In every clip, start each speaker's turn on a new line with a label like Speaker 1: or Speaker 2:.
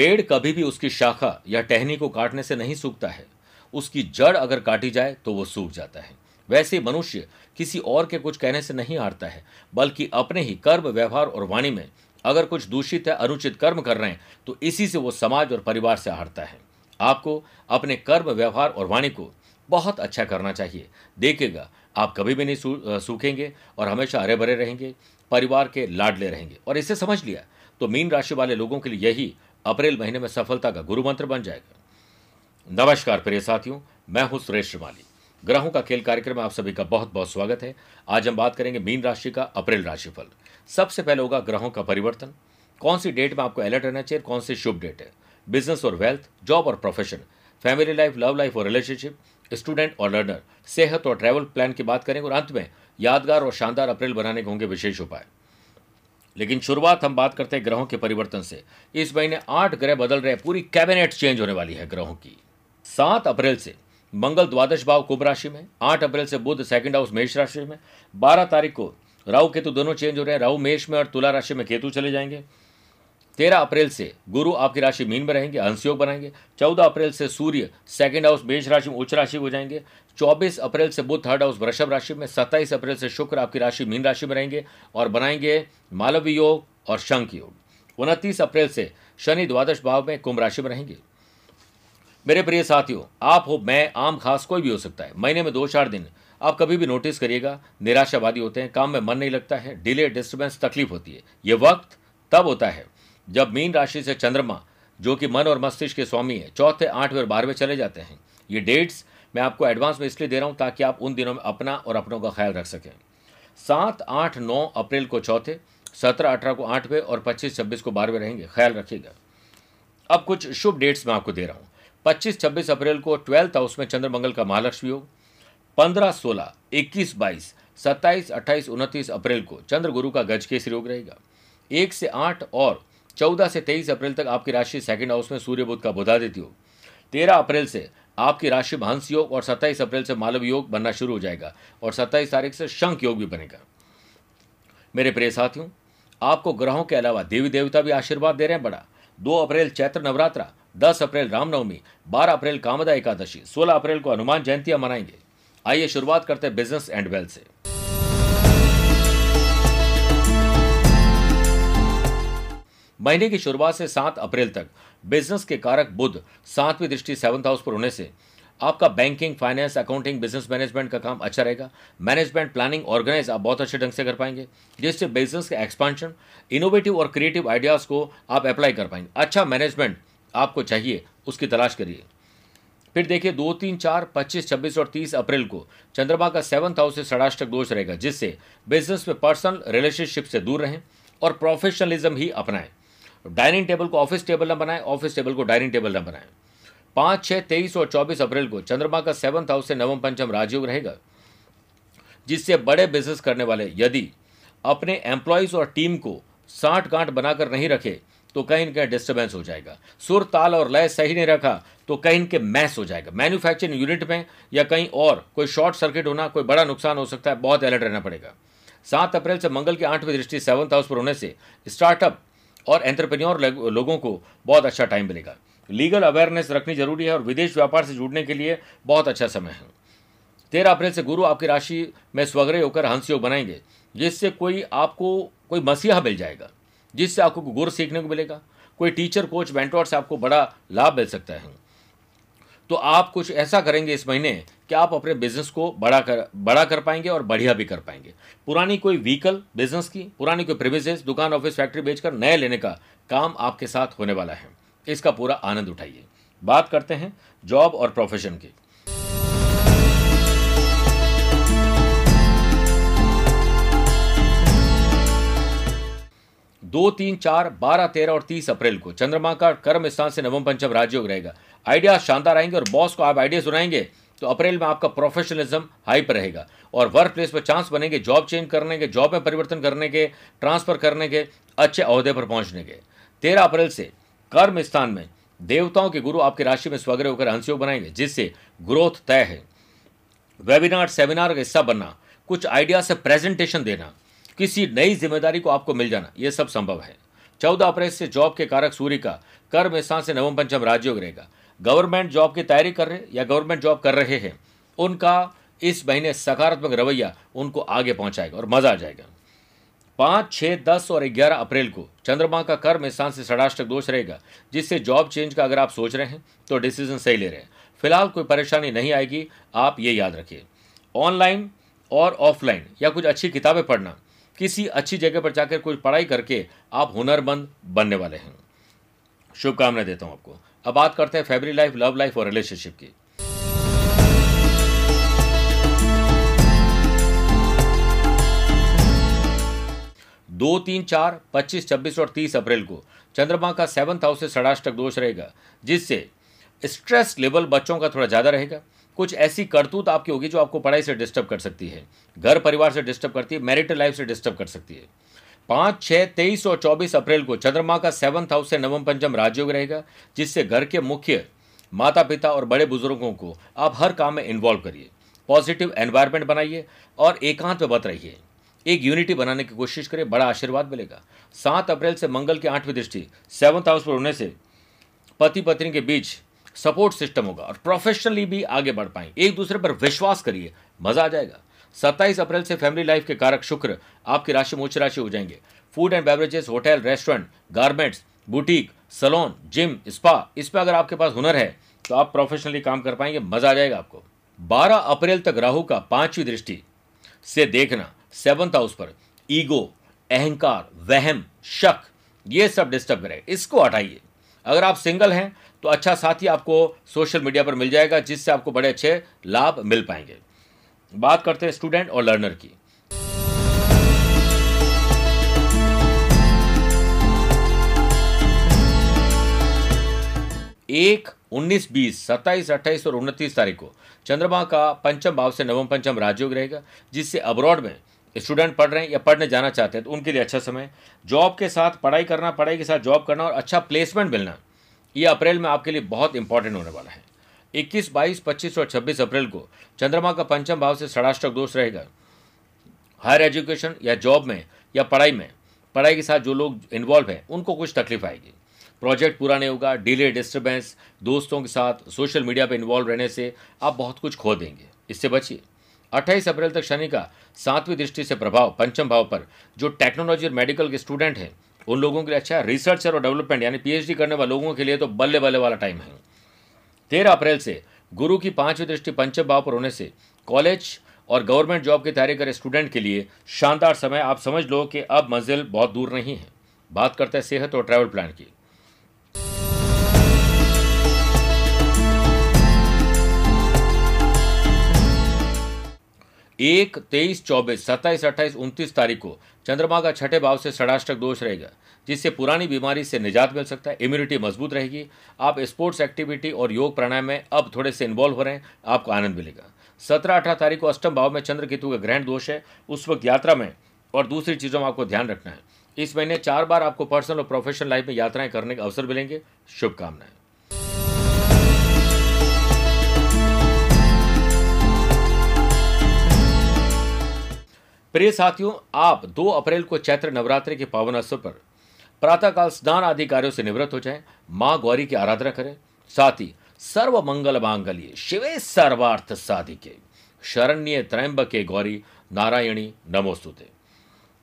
Speaker 1: पेड़ कभी भी उसकी शाखा या टहनी को काटने से नहीं सूखता है। उसकी जड़ अगर काटी जाए तो वो सूख जाता है। वैसे मनुष्य किसी और के कुछ कहने से नहीं हारता है, बल्कि अपने ही कर्म, व्यवहार और वाणी में अगर कुछ दूषित है अनुचित कर्म कर रहे हैं तो इसी से वो समाज और परिवार से हारता है। आपको अपने कर्म, व्यवहार और वाणी को बहुत अच्छा करना चाहिए। देखेगा आप कभी भी नहीं सूखेंगे और हमेशा हरे भरे रहेंगे, परिवार के लाडले रहेंगे। और इसे समझ लिया तो मीन राशि वाले लोगों के लिए यही अप्रैल महीने में सफलता का गुरु मंत्र बन जाएगा। नमस्कार प्रिय साथियों, मैं हूँ सुरेश श्रीमाली। ग्रहों का खेल कार्यक्रम में आप सभी का बहुत बहुत स्वागत है। आज हम बात करेंगे मीन राशि का, अप्रैल राशिफल। सबसे पहले होगा ग्रहों का परिवर्तन। कौन सी डेट में आपको अलर्ट रहना चाहिए, कौन सी शुभ डेट है? बिज़नेस और वेल्थ, जॉब और profession, family life, love life और रिलेशनशिप, स्टूडेंट और लर्नर, सेहत और ट्रैवल प्लान की बात करेंगे और अंत में यादगार और शानदार अप्रैल बनाने के होंगे विशेष उपाय। लेकिन शुरुआत हम बात करते हैं ग्रहों के परिवर्तन से। इस महीने आठ ग्रह बदल रहे पूरी कैबिनेट चेंज होने वाली है ग्रहों की। सात अप्रैल से मंगल द्वादश भाव कुंभ राशि में, आठ अप्रैल से बुध सेकंड हाउस मेष राशि में, बारह तारीख को राहु केतु दोनों चेंज हो रहे हैं। राहु मेष में और तुला राशि में केतु चले जाएँगे। तेरह अप्रैल से गुरु आपकी राशि मीन में रहेंगे हंसयोग बनाएँगे। चौदह अप्रैल से सूर्य सेकंड हाउस मेष राशि में उच्च राशि हो जाएँगे। चौबीस अप्रैल से बुध थर्ड हाउस वृषभ राशि में, सत्ताईस अप्रैल से शुक्र आपकी राशि मीन राशि में रहेंगे और बनाएँगे मालवी योग और शंख योग। उनतीस अप्रैल से शनि द्वादश भाव में कुंभ राशि में रहेंगे। मेरे प्रिय साथियों, आप हो, मैं, आम, खास कोई भी हो सकता है। महीने में दो चार दिन आप कभी भी नोटिस करिएगा, निराशावादी होते हैं, काम में मन नहीं लगता है डिले डिस्टर्बेंस तकलीफ़ होती है। ये वक्त तब होता है जब मीन राशि से चंद्रमा, जो कि मन और मस्तिष्क के स्वामी है, चौथे, आठवें और बारहवें चले जाते हैं, ये डेट्स मैं आपको एडवांस में इसलिए दे रहा हूँ ताकि आप उन दिनों में अपना और अपनों का ख्याल रख सकें। सात, आठ, नौ अप्रैल को चौथे, सत्रह, अठारह को आठवें और पच्चीस, छब्बीस को बारहवें रहेंगे, ख्याल रखिएगा। अब कुछ शुभ डेट्स मैं आपको दे रहा हूँ। पच्चीस, छब्बीस अप्रैल को ट्वेल्थ हाउस में चंद्रमंगल का महालक्ष्मी योग, पंद्रह, सोलह, इक्कीस, बाईस, सत्ताईस, अट्ठाईस, उनतीस अप्रैल को चंद्र गुरु का गज केसरी योग रहेगा। एक से आठ और चौदह से तेईस अप्रैल तक आपकी राशि सेकंड हाउस में सूर्य बुद्ध का बुधादित्य योग तेरह अप्रैल से आपकी राशि हंस योग और सत्ताईस अप्रैल से मालव योग बनना शुरू हो जाएगा और सत्ताईस तारीख से शंख योग भी बनेगा। मेरे प्रिय साथियों, आपको ग्रहों के अलावा देवी देवता भी आशीर्वाद दे रहे हैं बड़ा। दो अप्रैल चैत्र नवरात्रा, दस अप्रैल रामनवमी, बारह अप्रैल कामदा एकादशी, सोलह अप्रैल को हनुमान जयंतियाँ मनाएँगे। आइए शुरुआत करते हैं बिज़नेस एंड वेल्थ से। महीने की शुरुआत से सात अप्रैल तक। बिज़नेस के कारक बुद्ध सातवीं दृष्टि सेवंथ हाउस पर होने से। आपका banking, finance, accounting, business management का काम अच्छा रहेगा। मैनेजमेंट, प्लानिंग, ऑर्गेनाइज आप बहुत अच्छे ढंग से कर पाएँगे। जिससे बिज़नेस के एक्सपांशन इनोवेटिव और क्रिएटिव आइडियाज़ को आप अप्लाई कर पाएँगे। अच्छा मैनेजमेंट आपको चाहिए, उसकी तलाश करिए। फिर देखिए, दो, तीन, चार, पच्चीस, छब्बीस और तीस अप्रैल को चंद्रमा का सेवंथ हाउस से षडाष्टक दोष रहेगा, जिससे बिज़नेस में पर्सनल रिलेशनशिप से दूर रहें और प्रोफेशनलिज्म ही अपनाएँ। डाइनिंग टेबल को ऑफ़िस टेबल न बनाएँ, ऑफ़िस टेबल को डाइनिंग टेबल न बनाएँ। पाँच छः तेईस और चौबीस अप्रैल को चंद्रमा का सेवंथ हाउस से नवम पंचम राजयोग रहेगा, जिससे बड़े बिज़नेस करने वाले यदि अपने एम्प्लॉयज़ और टीम को साठ गांठ बनाकर नहीं रखे तो कहीं न कहीं डिस्टर्बेंस हो जाएगा। सुर, ताल और लय सही नहीं रखा तो कहीं के मैस हो जाएगा। मैन्युफैक्चरिंग यूनिट में या कहीं और, कोई शॉर्ट सर्किट होना, कोई बड़ा नुकसान हो सकता है, बहुत अलर्ट रहना पड़ेगा। सात अप्रैल से मंगल की आठवीं दृष्टि सेवंथ हाउस पर होने से स्टार्टअप और एंटरप्रेन्योर लोगों को बहुत अच्छा टाइम मिलेगा। लीगल अवेयरनेस रखनी ज़रूरी है और विदेश व्यापार से जुड़ने के लिए बहुत अच्छा समय है। तेरह अप्रैल से गुरु आपकी राशि में स्वग्रह होकर हंस योग बनाएँगे, जिससे कोई आपको, कोई मसीहा मिल जाएगा, जिससे आपको गुर सीखने को मिलेगा। कोई टीचर कोच मेंटोर से आपको बड़ा लाभ मिल सकता है। तो आप कुछ ऐसा करेंगे इस महीने कि आप अपने बिज़नेस को बड़ा कर बड़ा कर पाएँगे और बढ़िया भी कर पाएँगे? पुरानी कोई व्हीकल बिज़नेस की, पुरानी कोई प्रिविजेस दुकान ऑफ़िस फैक्ट्री बेचकर नए लेने का काम आपके साथ होने वाला है। इसका पूरा आनंद उठाइए। बात करते हैं जॉब और प्रोफेशन की। दो, तीन, चार, बारह, तेरह और तीस अप्रैल को चंद्रमा का कर्म स्थान से नवम पंचम राजयोग रहेगा। आइडिया शानदार आएँगे और बॉस को आप आइडिया सुनाएँगे। तो अप्रैल में आपका प्रोफेशनलिज्म हाई पर रहेगा। और वर्क प्लेस पर चांस बनेंगे जॉब चेंज करने के जॉब में परिवर्तन करने के ट्रांसफ़र करने के, अच्छे अहदे पर पहुँचने के। तेरह अप्रैल से कर्म स्थान में देवताओं के गुरु आपकी राशि में स्वग्रह होकर हंसयोग बनाएँगे, जिससे ग्रोथ तय है। वेबिनार सेमिनार का हिस्सा बनना, कुछ आइडिया से प्रेजेंटेशन देना, किसी नई ज़िम्मेदारी को आपको मिल जाना यह सब संभव है। चौदह अप्रैल से जॉब के कारक सूर्य का, कर्म स्थान से नवम पंचम राजयोग रहेगा। गवर्नमेंट जॉब की तैयारी कर रहे या गवर्नमेंट जॉब कर रहे हैं, उनका इस महीने सकारात्मक रवैया उनको आगे पहुंचाएगा और मज़ा आ जाएगा। पाँच छः दस और ग्यारह अप्रैल को चंद्रमा का कर्म स्थान से षडाष्टक दोष रहेगा, जिससे जॉब चेंज का अगर आप सोच रहे हैं तो डिसीज़न सही ले रहे हैं। फ़िलहाल कोई परेशानी नहीं आएगी, आप ये याद रखिए। ऑनलाइन और ऑफलाइन या कुछ अच्छी किताबें पढ़ना, किसी अच्छी जगह पर जाकर कुछ पढ़ाई करके आप हुनरमंद बनने वाले हैं। शुभकामनाएँ देता हूँ आपको। अब बात करते हैं फैमिली लाइफ, लव लाइफ और रिलेशनशिप की। दो, तीन, चार, पच्चीस, छब्बीस और तीस अप्रैल को चंद्रमा का सेवंथ हाउस से षडाष्टक दोष रहेगा, जिससे स्ट्रेस लेवल बच्चों का थोड़ा ज़्यादा रहेगा। कुछ ऐसी करतूत आपकी होगी जो आपको पढ़ाई से डिस्टर्ब कर सकती है, घर परिवार से डिस्टर्ब करती है मैरिटल लाइफ से डिस्टर्ब कर सकती है। पाँच छः तेईस और चौबीस अप्रैल को चंद्रमा का सेवंथ हाउस से नवम पंचम राजयोग रहेगा, जिससे घर के मुख्य माता पिता और बड़े बुज़ुर्गों को आप हर काम में इन्वॉल्व करिए। पॉजिटिव एनवायरमेंट बनाइए और एकांत में बत रहिए। एक यूनिटी बनाने की कोशिश करें बड़ा आशीर्वाद मिलेगा। सात अप्रैल से मंगल की आठवीं दृष्टि, सेवंथ हाउस पर होने से पति पत्नी के बीच सपोर्ट सिस्टम होगा और प्रोफेशनली भी आगे बढ़ पाएँगे एक दूसरे पर विश्वास करिए, मज़ा आ जाएगा। सत्ताईस अप्रैल से फैमिली लाइफ के कारक शुक्र आपकी राशि में उच्च राशि हो जाएँगे। Food and beverages, hotel, restaurant, garments, boutique, salon, gym, spa इस पर अगर आपके पास हुनर है तो आप प्रोफेशनली काम कर पाएँगे, मज़ा आ जाएगा आपको। 12 अप्रैल तक राहु का पांचवी दृष्टि से देखना सेवंथ हाउस पर, ईगो, अहंकार, वहम, शक, ये सब डिस्टर्ब करे। इसको हटाइए। अगर आप सिंगल हैं तो अच्छा साथी आपको सोशल मीडिया पर मिल जाएगा, जिससे आपको बड़े अच्छे लाभ मिल पाएँगे। बात करते हैं स्टूडेंट और लर्नर की। एक, उन्नीस, बीस, सत्ताईस, अट्ठाईस और उनतीस तारीख को चंद्रमा का पंचम भाव से नवम पंचम राजयोग रहेगा, जिससे अब्रॉड में स्टूडेंट पढ़ रहे हैं या पढ़ने जाना चाहते हैं तो उनके लिए अच्छा समय जॉब के साथ पढ़ाई करना, पढ़ाई के साथ जॉब करना और अच्छा प्लेसमेंट मिलना, ये अप्रैल में आपके लिए बहुत इंपॉर्टेंट होने वाला है। 21, 22, 25 और 26 अप्रैल को चंद्रमा का पंचम भाव से षडाष्टक दोष रहेगा। हायर एजुकेशन या जॉब में या पढ़ाई में पढ़ाई के साथ जो लोग इन्वॉल्व हैं उनको कुछ तकलीफ़ आएगी। प्रोजेक्ट पूरा नहीं होगा डिले डिस्टर्बेंस दोस्तों के साथ सोशल मीडिया पर इन्वॉल्व रहने से आप बहुत कुछ खो देंगे। इससे बचिए। 28 अप्रैल तक शनि का सातवीं दृष्टि से प्रभाव पंचम भाव पर जो टेक्नोलॉजी और मेडिकल के स्टूडेंट हैं उन लोगों के लिए अच्छा है रिसर्चर और डेवलपमेंट यानी पीएचडी करने वाले लोगों के लिए तो बल्ले बल्ले वाला टाइम है। तेरह अप्रैल से गुरु की पांचवी दृष्टि पंचम भाव पर होने से कॉलेज और गवर्नमेंट जॉब की तैयारी करे स्टूडेंट के लिए शानदार समय। आप समझ लो कि अब मंजिल बहुत दूर नहीं है। बात करते हैं सेहत और ट्रैवल प्लान की। एक, तेईस, चौबीस, सत्ताईस, अट्ठाईस, उनतीस तारीख को चंद्रमा का छठे भाव से षडाष्टक दोष रहेगा, जिससे पुरानी बीमारी से निजात मिल सकता है इम्यूनिटी मज़बूत रहेगी। आप स्पोर्ट्स एक्टिविटी और योग प्राणायाम में अब थोड़े से इन्वॉल्व हो रहे हैं, आपको आनंद मिलेगा। सत्रह अठारह तारीख को अष्टम भाव में चंद्र केतु का ग्रहण दोष है, उस वक्त यात्रा में और दूसरी चीज़ों में आपको ध्यान रखना है। इस महीने चार बार आपको पर्सनल और प्रोफेशनल लाइफ में यात्राएँ करने के अवसर मिलेंगे। शुभकामनाएँ। प्रिय साथियों, आप 2 अप्रैल को चैत्र नवरात्रि के पावन अवसर पर प्रातःकाल स्नान आदि कार्यों से निवृत्त हो जाएँ, माँ गौरी की आराधना करें। साथ ही सर्व मंगल मांगल्य, शिवे सर्वार्थ साधिके। शरण्य त्रैंबके गौरी नारायणी नमोस्तुते।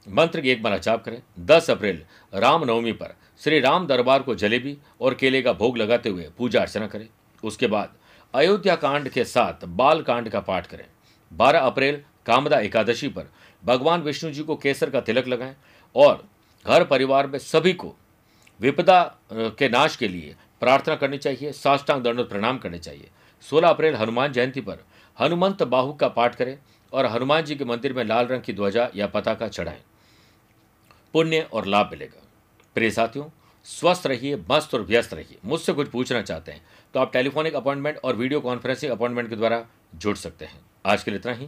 Speaker 1: मंत्र की एक बार जाप करें। 10 अप्रैल, रामनवमी पर श्री राम दरबार को जलेबी और केले का भोग लगाते हुए पूजा अर्चना करें। उसके बाद अयोध्या कांड के साथ बाल कांड का पाठ करें। 12 अप्रैल, कामदा एकादशी पर भगवान विष्णु जी को केसर का तिलक लगाएँ और घर परिवार में सभी को विपदा के नाश के लिए प्रार्थना करनी चाहिए, साष्टांग दंड प्रणाम करने चाहिए। 16 अप्रैल हनुमान जयंती पर हनुमंत बाहु का पाठ करें और हनुमान जी के मंदिर में लाल रंग की ध्वजा या पताका चढ़ाएँ। पुण्य और लाभ मिलेगा। प्रिय साथियों, स्वस्थ रहिए, मस्त और व्यस्त रहिए। मुझसे कुछ पूछना चाहते हैं तो आप टेलीफोनिक अपॉइंटमेंट और वीडियो कॉन्फ्रेंसिंग अपॉइंटमेंट के द्वारा जुड़ सकते हैं। आज के लिए इतना ही।